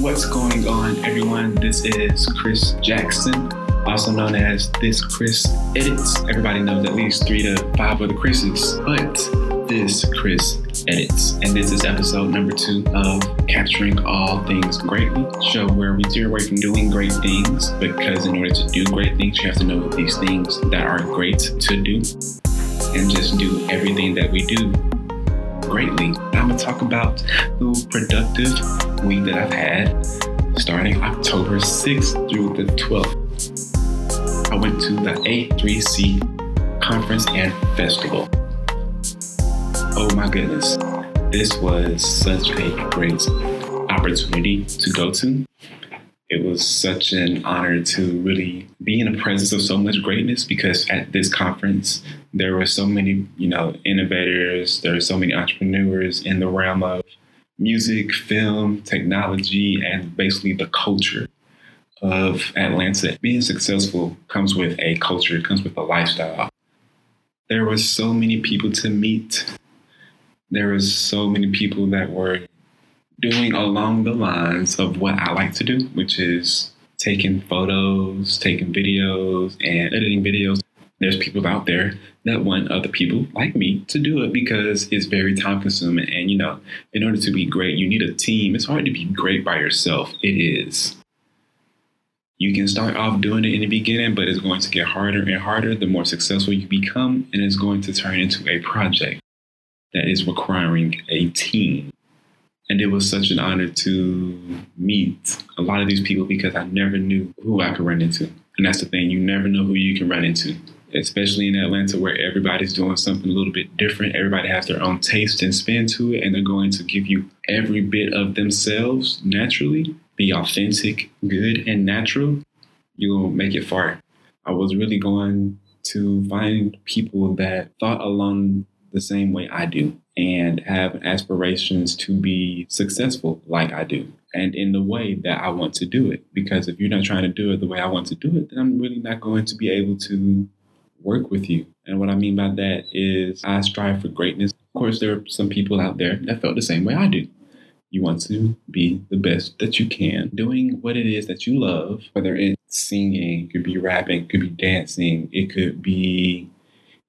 What's going on, everyone? This is Chris Jackson, also known as This Chris Edits. Everybody knows at least three to five other Chris's, but this Chris Edits. And this is episode number two of Capturing All Things Greatly, show where we steer away from doing great things because in order to do great things, you have to know these things that are great to do and just do everything that we do greatly. I'm gonna talk about the productive week that I've had starting October 6th through the 12th. I went to the A3C conference and festival. Oh my goodness, this was such a great opportunity to go to. It was such an honor to really be in the presence of so much greatness because at this conference, there were so many, you know, innovators, there were so many entrepreneurs in the realm of music, film, technology, and basically the culture of Atlanta. Being successful comes with a culture, it comes with a lifestyle. There were so many people to meet. There were so many people that were doing along the lines of what I like to do, which is taking photos, taking videos, and editing videos. There's people out there that want other people like me to do it because it's very time consuming. And, you know, in order to be great, you need a team. It's hard to be great by yourself. It is. You can start off doing it in the beginning, but it's going to get harder and harder the more successful you become, and it's going to turn into a project that is requiring a team. And it was such an honor to meet a lot of these people because I never knew who I could run into. And that's the thing, you never know who you can run into, especially in Atlanta where everybody's doing something a little bit different. Everybody has their own taste and spin to it, and they're going to give you every bit of themselves naturally. Be authentic, good, and natural. You'll make it far. I was really going to find people that thought along the same way I do and have aspirations to be successful like I do and in the way that I want to do it. Because if you're not trying to do it the way I want to do it, then I'm really not going to be able to work with you. And what I mean by that is I strive for greatness. Of course, there are some people out there that felt the same way I do. You want to be the best that you can, doing what it is that you love, whether it's singing, it could be rapping, it could be dancing, it could be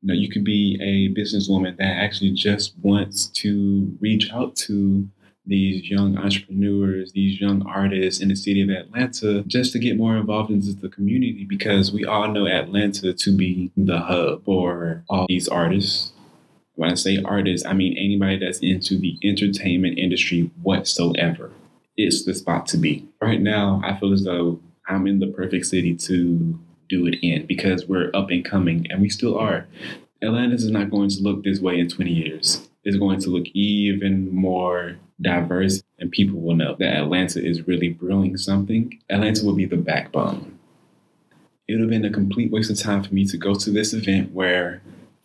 you know, you could be a businesswoman that actually just wants to reach out to these young entrepreneurs, these young artists in the city of Atlanta, just to get more involved into the community because we all know Atlanta to be the hub for all these artists. When I say artists, I mean anybody that's into the entertainment industry whatsoever. It's the spot to be. Right now, I feel as though I'm in the perfect city to do it in because we're up and coming and we still are. Atlanta is not going to look this way in 20 years. It's going to look even more diverse, and people will know that Atlanta is really brewing something. Atlanta will be the backbone. It would have been a complete waste of time for me to go to this event where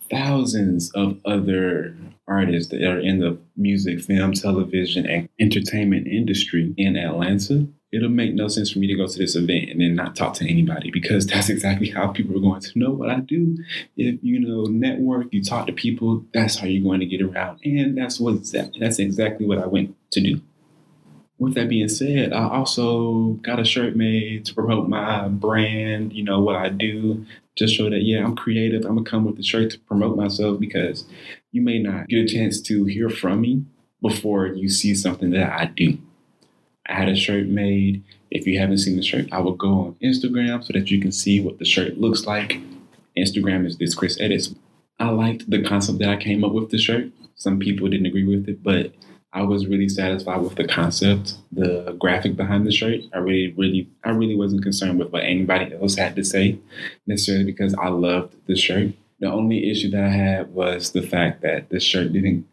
thousands of other artists that are in the music, film, television, and entertainment industry in Atlanta it'll make no sense for me to go to this event and then not talk to anybody because that's exactly how people are going to know what I do. If you know network, you talk to people, that's how you're going to get around, and that's what that's exactly what I went to do. With that being said, I also got a shirt made to promote my brand. You know what I do, just show that yeah, I'm creative. I'm gonna come with the shirt to promote myself because you may not get a chance to hear from me before you see something that I do. I had a shirt made. If you haven't seen the shirt, I will go on Instagram so that you can see what the shirt looks like. Instagram is this Chris Edits. I liked the concept that I came up with the shirt. Some people didn't agree with it, but I was really satisfied with the concept, the graphic behind the shirt. I really, really, I really wasn't concerned with what anybody else had to say necessarily because I loved the shirt. The only issue that I had was the fact that the shirt didn't,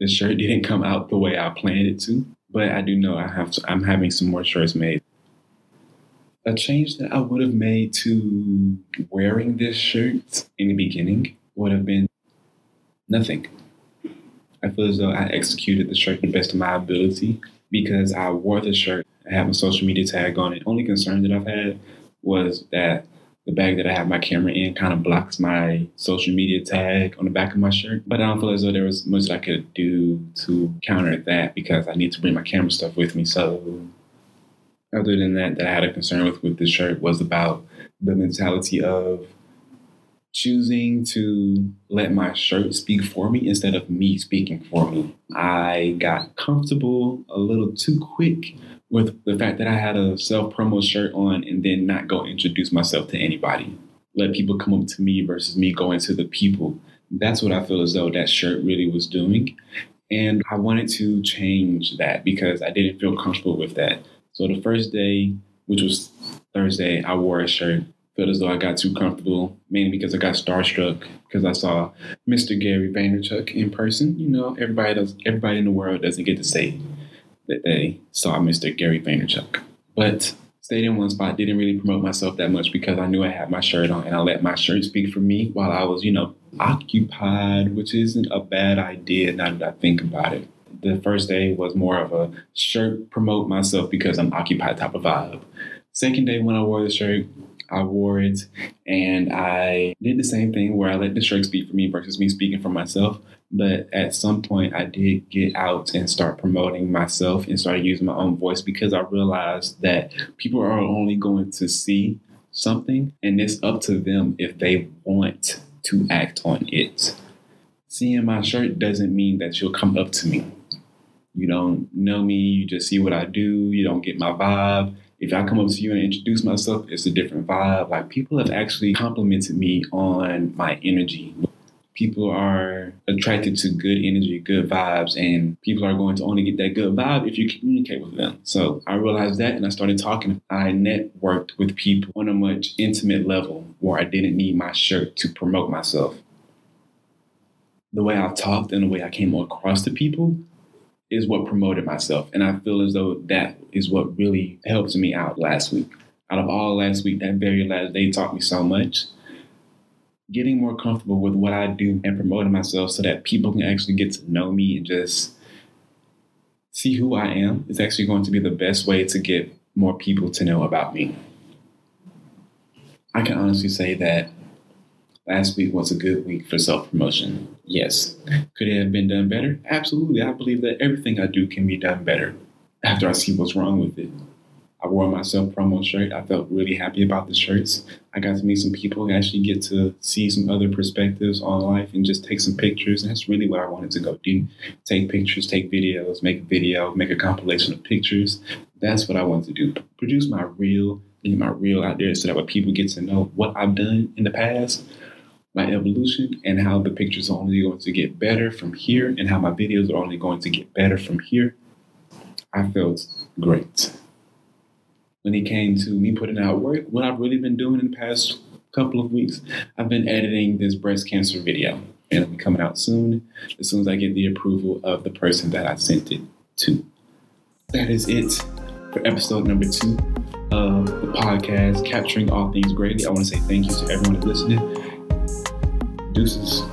the shirt didn't come out the way I planned it to. But I do know I have I'm having some more shirts made. A change that I would have made to wearing this shirt in the beginning would have been nothing. I feel as though I executed the shirt to the best of my ability because I wore the shirt. I have a social media tag on it. Only concern that I've had was that the bag that I have my camera in kind of blocks my social media tag on the back of my shirt. But I don't feel as though there was much I could do to counter that because I need to bring my camera stuff with me. So other than that, that I had a concern with with the shirt was about the mentality of choosing to let my shirt speak for me instead of me speaking for me. I got comfortable a little too quick with the fact that I had a self promo shirt on and then not go introduce myself to anybody. Let people come up to me versus me going to the people. That's what I feel as though that shirt really was doing. And I wanted to change that because I didn't feel comfortable with that. So the first day, which was Thursday, I wore a shirt. Felt as though I got too comfortable, mainly because I got starstruck because I saw Mr. Gary Vaynerchuk in person. You know, everybody does. Everybody in the world doesn't get to say that they saw Mr. Gary Vaynerchuk. But stayed in one spot, didn't really promote myself that much because I knew I had my shirt on and I let my shirt speak for me while I was, you know, occupied, which isn't a bad idea now that I think about it. The first day was more of a shirt promote myself because I'm occupied type of vibe. Second day when I wore the shirt, I wore it and I did the same thing where I let the shirt speak for me versus me speaking for myself. But at some point, I did get out and start promoting myself and started using my own voice because I realized that people are only going to see something and it's up to them if they want to act on it. Seeing my shirt doesn't mean that you'll come up to me. You don't know me, you just see what I do, you don't get my vibe if I come up to you and introduce myself, it's a different vibe. Like people have actually complimented me on my energy. People are attracted to good energy, good vibes, and people are going to only get that good vibe if you communicate with them. So I realized that and I started talking. I networked with people on a much intimate level where I didn't need my shirt to promote myself. The way I talked and the way I came across to people is what promoted myself. And I feel as though that is what really helped me out last week. Out of all last week, that very last day taught me so much. Getting more comfortable with what I do and promoting myself so that people can actually get to know me and just see who I am is actually going to be the best way to get more people to know about me. I can honestly say that last week was a good week for self promotion. Yes. Could it have been done better? Absolutely. I believe that everything I do can be done better after I see what's wrong with it. I wore my self promo shirt. I felt really happy about the shirts. I got to meet some people and actually get to see some other perspectives on life and just take some pictures. And that's really what I wanted to go do. Take pictures, take videos, make a video, make a compilation of pictures. That's what I wanted to do. Produce my reel, get my reel out there so that way people get to know what I've done in the past my evolution and how the pictures are only going to get better from here and how my videos are only going to get better from here, I felt great. When it came to me putting out work, what I've really been doing in the past couple of weeks, I've been editing this breast cancer video and it'll be coming out soon as soon as I get the approval of the person that I sent it to. That is it for episode number two of the podcast, Capturing All Things Greatly. I want to say thank you to everyone listening. Deuces.